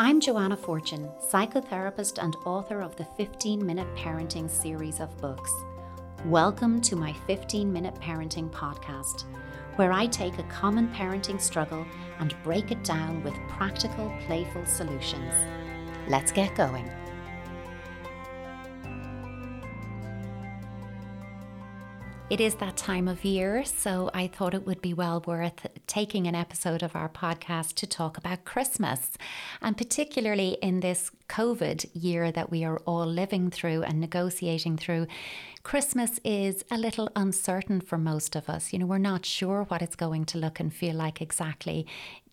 I'm Joanna Fortune, psychotherapist and author of the 15 Minute Parenting series of books. Welcome to my 15 Minute Parenting podcast, where I take a common parenting struggle and break it down with practical, playful solutions. Let's get going. It is that time of year, so I thought it would be well worth taking an episode of our podcast to talk about Christmas. And particularly in this COVID year that we are all living through and negotiating through, Christmas is a little uncertain for most of us. You know, we're not sure what it's going to look and feel like exactly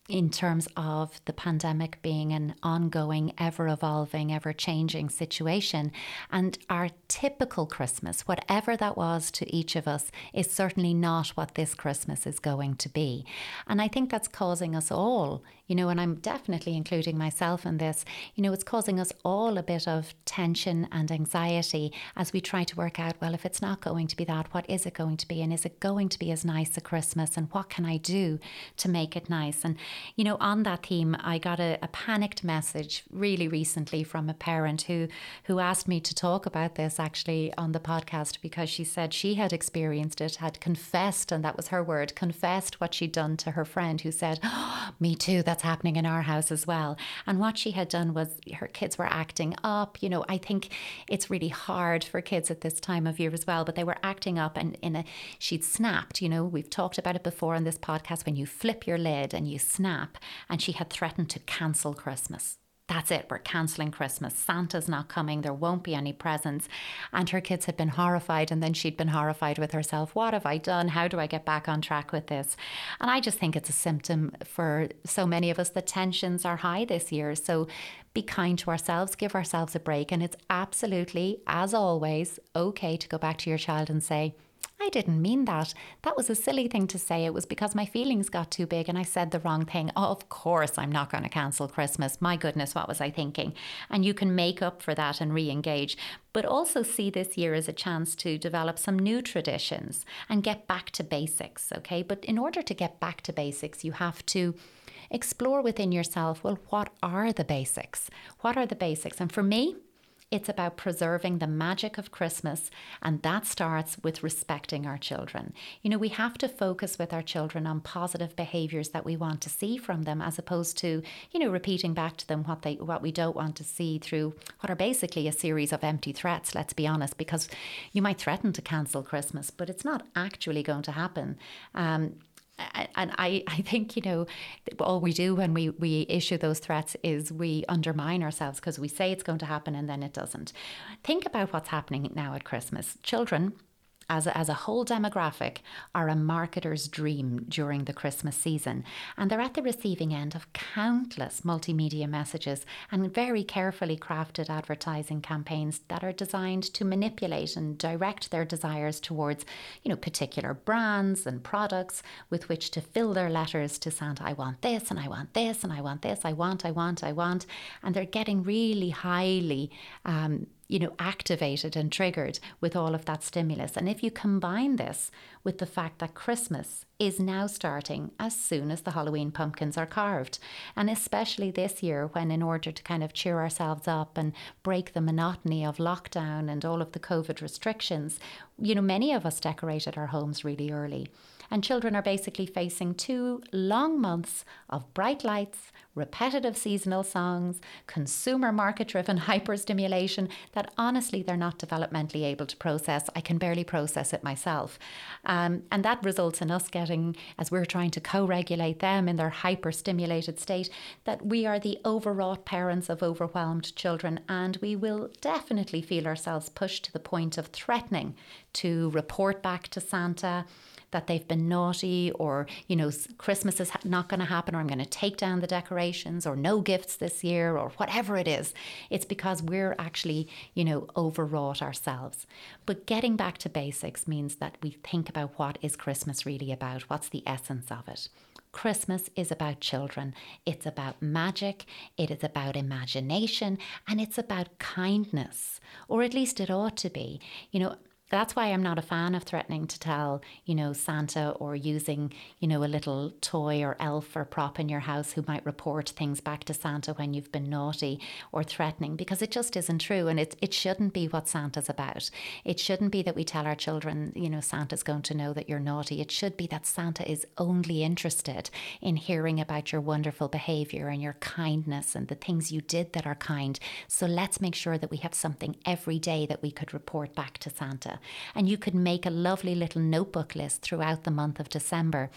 in terms of the pandemic being an ongoing, ever evolving, ever changing situation. And our typical Christmas, whatever that was to each of us, is certainly not what this Christmas is going to be. And I think that's causing us all, you know, and I'm definitely including myself in this, you know, it's causing us all a bit of tension and anxiety as we try to work out, well, if it's not going to be that, what is it going to be? And is it going to be as nice a Christmas? And what can I do to make it nice? And, you know, on that theme, I got a, a panicked message really recently from a parent who, who asked me to talk about this actually on the podcast because she said she had experienced it, had confessed, and that was her word, confessed what she'd done to her friend who said, oh, Me too, that's happening in our house as well. And what she had done was her kids were acting up. You know, I think it's really hard for kids at this time of year as well, but they were acting up and in a she'd snapped, you know, we've talked about it before on this podcast when you flip your lid and you snap, and she had threatened to cancel Christmas that's it, we're cancelling Christmas. Santa's not coming, there won't be any presents. And her kids had been horrified, and then she'd been horrified with herself. What have I done? How do I get back on track with this? And I just think it's a symptom for so many of us that tensions are high this year. So be kind to ourselves, give ourselves a break. And it's absolutely, as always, okay to go back to your child and say, I didn't mean that. That was a silly thing to say. It was because my feelings got too big and I said the wrong thing. Oh, of course, I'm not going to cancel Christmas. My goodness, what was I thinking? And you can make up for that and re engage, but also see this year as a chance to develop some new traditions and get back to basics, okay? But in order to get back to basics, you have to explore within yourself well, what are the basics? What are the basics? And for me, it's about preserving the magic of Christmas, and that starts with respecting our children. You know, we have to focus with our children on positive behaviors that we want to see from them, as opposed to, you know, repeating back to them what they what we don't want to see through what are basically a series of empty threats. Let's be honest, because you might threaten to cancel Christmas, but it's not actually going to happen. Um, and I, I think you know all we do when we, we issue those threats is we undermine ourselves because we say it's going to happen and then it doesn't. Think about what's happening now at christmas. Children as a, as a whole demographic are a marketer's dream during the Christmas season. And they're at the receiving end of countless multimedia messages and very carefully crafted advertising campaigns that are designed to manipulate and direct their desires towards, you know, particular brands and products with which to fill their letters to Santa. I want this and I want this and I want this. I want, I want, I want. And they're getting really highly um, you know, activated and triggered with all of that stimulus. And if you combine this with the fact that Christmas is now starting as soon as the Halloween pumpkins are carved, and especially this year when, in order to kind of cheer ourselves up and break the monotony of lockdown and all of the COVID restrictions, you know, many of us decorated our homes really early. And children are basically facing two long months of bright lights, repetitive seasonal songs, consumer market driven hyperstimulation that honestly they're not developmentally able to process. I can barely process it myself. Um, and that results in us getting, as we're trying to co regulate them in their hyperstimulated state, that we are the overwrought parents of overwhelmed children. And we will definitely feel ourselves pushed to the point of threatening to report back to Santa that they've been naughty or, you know, Christmas is not going to happen or I'm going to take down the decorations or no gifts this year or whatever it is. It's because we're actually, you know, overwrought ourselves. But getting back to basics means that we think about what is Christmas really about? What's the essence of it? Christmas is about children. It's about magic, it is about imagination, and it's about kindness, or at least it ought to be. You know, that's why I'm not a fan of threatening to tell, you know, Santa or using, you know, a little toy or elf or prop in your house who might report things back to Santa when you've been naughty or threatening because it just isn't true and it, it shouldn't be what Santa's about. It shouldn't be that we tell our children, you know, Santa's going to know that you're naughty. It should be that Santa is only interested in hearing about your wonderful behavior and your kindness and the things you did that are kind. So let's make sure that we have something every day that we could report back to Santa. And you could make a lovely little notebook list throughout the month of December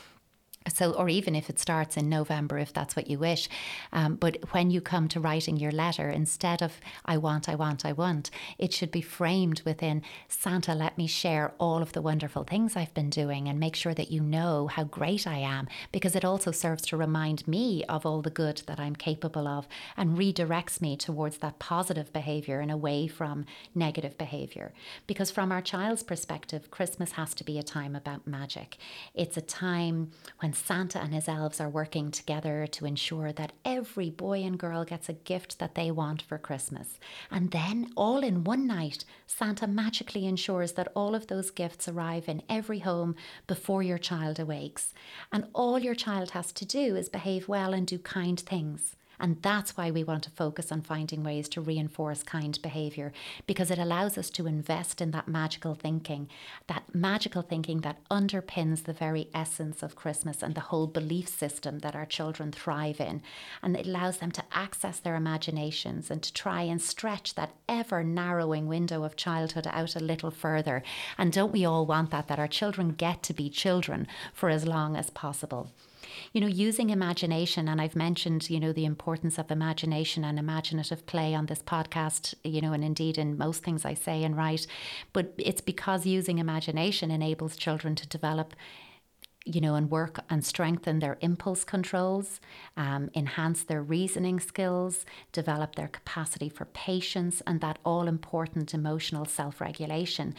so, or even if it starts in November, if that's what you wish. Um, but when you come to writing your letter, instead of I want, I want, I want, it should be framed within Santa, let me share all of the wonderful things I've been doing and make sure that you know how great I am, because it also serves to remind me of all the good that I'm capable of and redirects me towards that positive behavior and away from negative behavior. Because from our child's perspective, Christmas has to be a time about magic. It's a time when Santa and his elves are working together to ensure that every boy and girl gets a gift that they want for Christmas. And then, all in one night, Santa magically ensures that all of those gifts arrive in every home before your child awakes. And all your child has to do is behave well and do kind things. And that's why we want to focus on finding ways to reinforce kind behaviour because it allows us to invest in that magical thinking, that magical thinking that underpins the very essence of Christmas and the whole belief system that our children thrive in. And it allows them to access their imaginations and to try and stretch that ever narrowing window of childhood out a little further. And don't we all want that, that our children get to be children for as long as possible? You know, using imagination, and I've mentioned, you know, the importance of imagination and imaginative play on this podcast, you know, and indeed in most things I say and write, but it's because using imagination enables children to develop you know, and work and strengthen their impulse controls, um, enhance their reasoning skills, develop their capacity for patience, and that all important emotional self regulation.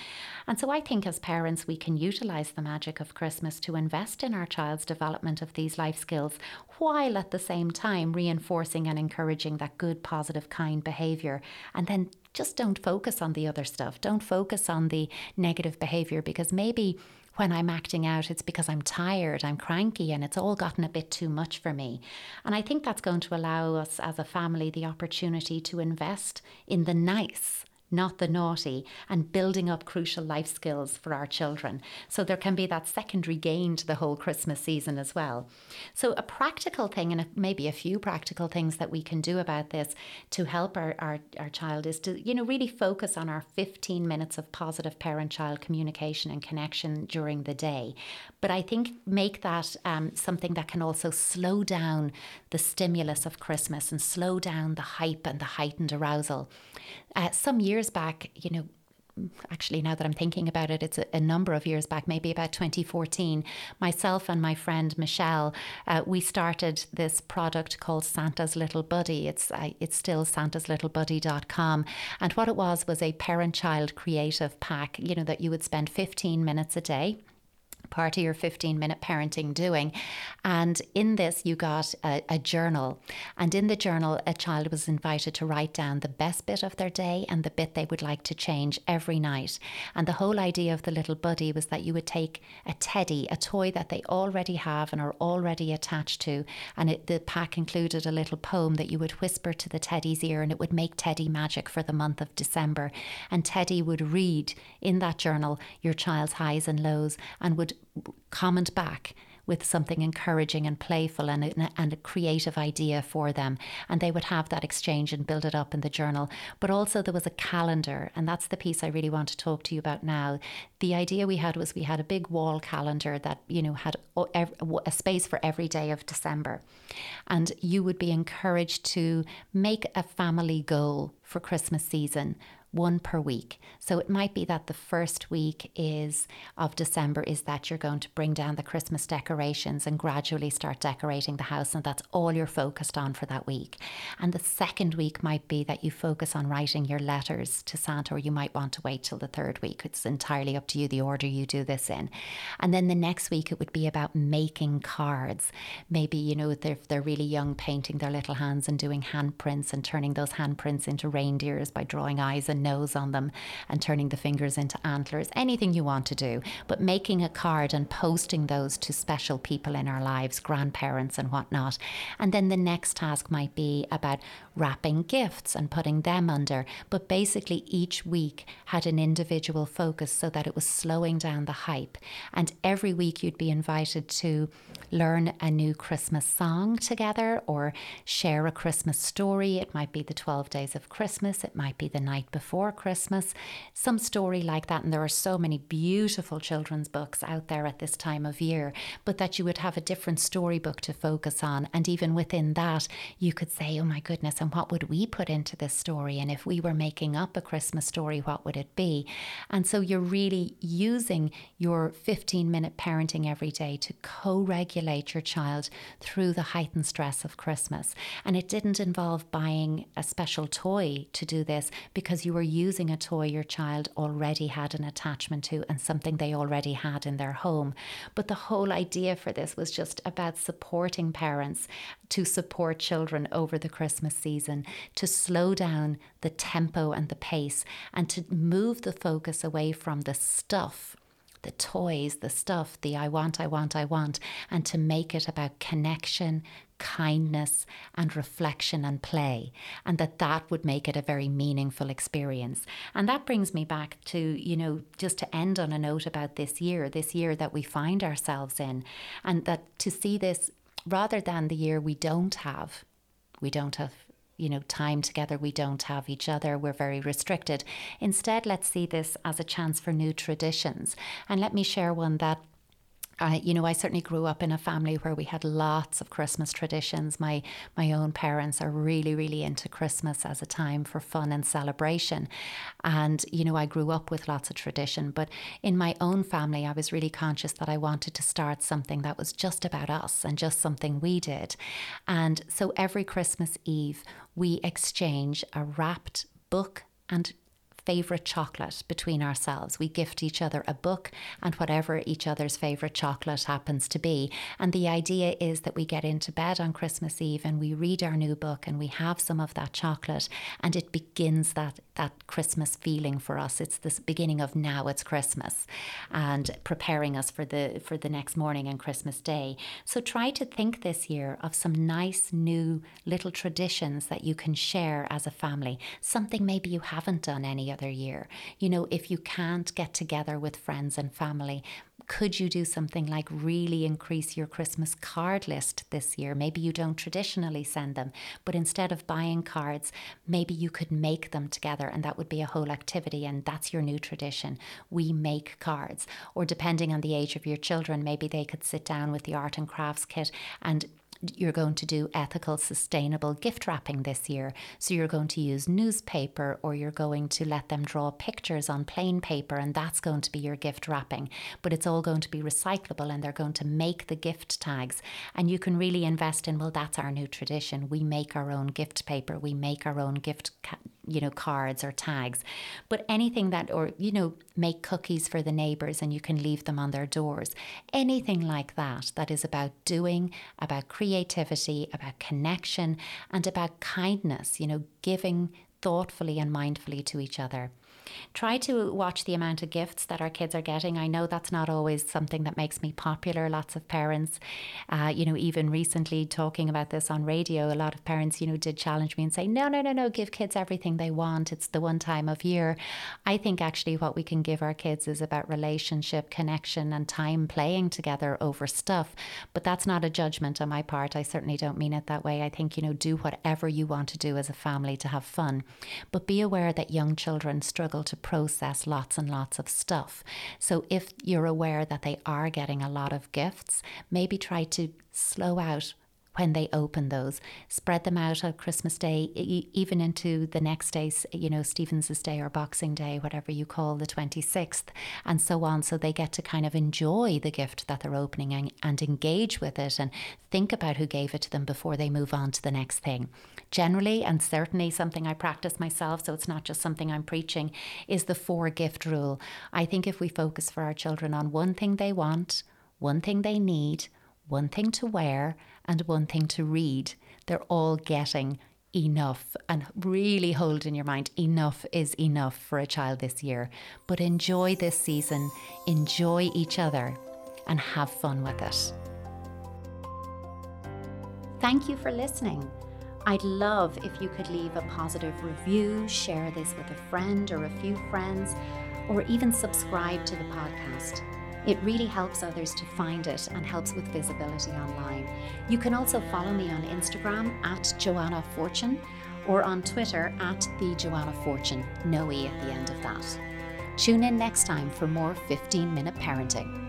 And so I think as parents, we can utilize the magic of Christmas to invest in our child's development of these life skills while at the same time reinforcing and encouraging that good, positive, kind behavior. And then just don't focus on the other stuff. Don't focus on the negative behavior because maybe when I'm acting out, it's because I'm tired, I'm cranky, and it's all gotten a bit too much for me. And I think that's going to allow us as a family the opportunity to invest in the nice not the naughty, and building up crucial life skills for our children. So there can be that secondary gain to the whole Christmas season as well. So, a practical thing, and maybe a few practical things that we can do about this to help our, our, our child is to, you know, really focus on our 15 minutes of positive parent child communication and connection during the day. But I think make that um, something that can also slow down the stimulus of Christmas and slow down the hype and the heightened arousal. Uh, some years back, you know, actually now that I'm thinking about it, it's a, a, number of years back, maybe about 2014. Myself and my friend Michelle, uh, we started this product called Santa's Little Buddy. It's uh, it's still santaslittlebuddy.com, and what it was was a parent-child creative pack. You know that you would spend 15 minutes a day part of your 15 minute parenting doing. And in this, you got a, a, journal. And in the journal, a child was invited to write down the best bit of their day and the bit they would like to change every night. And the whole idea of the little buddy was that you would take a teddy, a toy that they already have and are already attached to. And it, the pack included a little poem that you would whisper to the teddy's ear, and it would make Teddy magic for the month of December. And Teddy would read in that journal your child's highs and lows and would comment back with something encouraging and playful and a, and a creative idea for them. And they would have that exchange and build it up in the journal. But also, there was a calendar, and that's the piece I really want to talk to you about now. The idea we had was we had a big wall calendar that, you know, had a space for every day of December. And you would be encouraged to make a family goal for Christmas season one per week. So it might be that the first week is of December is that you're going to bring down the Christmas decorations and gradually start decorating the house and that's all you're focused on for that week. And the second week might be that you focus on writing your letters to Santa or you might want to wait till the third week. It's entirely up to you the order you do this in. And then the next week it would be about making cards. Maybe, you know, if they're, if they're really young painting their little hands and doing handprints and turning those handprints into reindeers by drawing eyes and nose on them and turning the fingers into antlers, anything you want to do, but making a card and posting those to special people in our lives, grandparents and whatnot. And then the next task might be about wrapping gifts and putting them under. But basically, each week had an individual focus so that it was slowing down the hype. And every week you'd be invited to learn a new Christmas song together or share a Christmas story. It might be the 12 days of Christmas, it might be the night before Christmas, some story like that. And there are so many beautiful children's books out there at this time of year, but that you would have a different storybook to focus on. And even within that, you could say, oh my goodness, and what would we put into this story? And if we were making up a Christmas story, what would it be? And so you're really using your 15 minute parenting every day to co regulate your child through the heightened stress of Christmas. And it didn't involve buying a special toy to do this because you were using a toy your child already had an attachment to and something they already had in their home. But the whole idea for this was just about supporting parents to support children over the Christmas season, to slow down the tempo and the pace, and to move the focus away from the stuff the toys, the stuff, the I want, I want, I want, and to make it about connection, kindness, and reflection and play, and that that would make it a very meaningful experience. And that brings me back to, you know, just to end on a note about this year, this year that we find ourselves in, and that to see this rather than the year we don't have, we don't have you know time together we don't have each other we're very restricted. Instead let's see this as a chance for new traditions. And let me share one that I, you know, I certainly grew up in a family where we had lots of Christmas traditions. My my own parents are really, really into Christmas as a time for fun and celebration, and you know, I grew up with lots of tradition. But in my own family, I was really conscious that I wanted to start something that was just about us and just something we did, and so every Christmas Eve we exchange a wrapped book and favourite chocolate between ourselves. We gift each other a book and whatever each other's favourite chocolate happens to be. And the idea is that we get into bed on Christmas Eve and we read our new book and we have some of that chocolate and it begins that that Christmas feeling for us. It's the beginning of now it's Christmas and preparing us for the for the next morning and Christmas Day. So try to think this year of some nice new little traditions that you can share as a family. Something maybe you haven't done any other year. You know, if you can't get together with friends and family, could you do something like really increase your Christmas card list this year? Maybe you don't traditionally send them, but instead of buying cards, maybe you could make them together and that would be a whole activity and that's your new tradition. We make cards. Or depending on the age of your children, maybe they could sit down with the art and crafts kit and you're going to do ethical, sustainable gift wrapping this year. So you're going to use newspaper or you're going to let them draw pictures on plain paper, and that's going to be your gift wrapping. But it's all going to be recyclable and they're going to make the gift tags. And you can really invest in, well, that's our new tradition. We make our own gift paper, we make our own gift. You know cards or tags but anything that or you know make cookies for the neighbors and you can leave them on their doors. Anything like that that is about doing about creativity about connection and about kindness you know giving thoughtfully and mindfully to each other Try to watch the amount of gifts that our kids are getting. I know that's not always something that makes me popular. Lots of parents, uh, you know, even recently talking about this on radio, a lot of parents, you know, did challenge me and say, no, no, no, no, give kids everything they want. It's the one time of year. I think actually what we can give our kids is about relationship, connection, and time playing together over stuff. But that's not a judgment on my part. I certainly don't mean it that way. I think, you know, do whatever you want to do as a family to have fun. But be aware that young children struggle to process lots and lots of stuff. So if you're aware that they are getting a lot of gifts, maybe try to slow out when they open those. Spread them out on Christmas Day, even into the next day, you know, Stephen's Day or Boxing Day, whatever you call the 26th, and so on. So they get to kind of enjoy the gift that they're opening and, and engage with it and think about who gave it to them before they move on to the next thing. Generally, and certainly something I practice myself, so it's not just something I'm preaching, is the four gift rule. I think if we focus for our children on one thing they want, one thing they need, one thing to wear, and one thing to read. They're all getting enough and really hold in your mind enough is enough for a child this year. But enjoy this season, enjoy each other, and have fun with it. Thank you for listening. I'd love if you could leave a positive review, share this with a friend or a few friends, or even subscribe to the podcast. It really helps others to find it and helps with visibility online. You can also follow me on Instagram at Joanna Fortune or on Twitter at the Joanna Fortune, no E at the end of that. Tune in next time for more 15 minute parenting.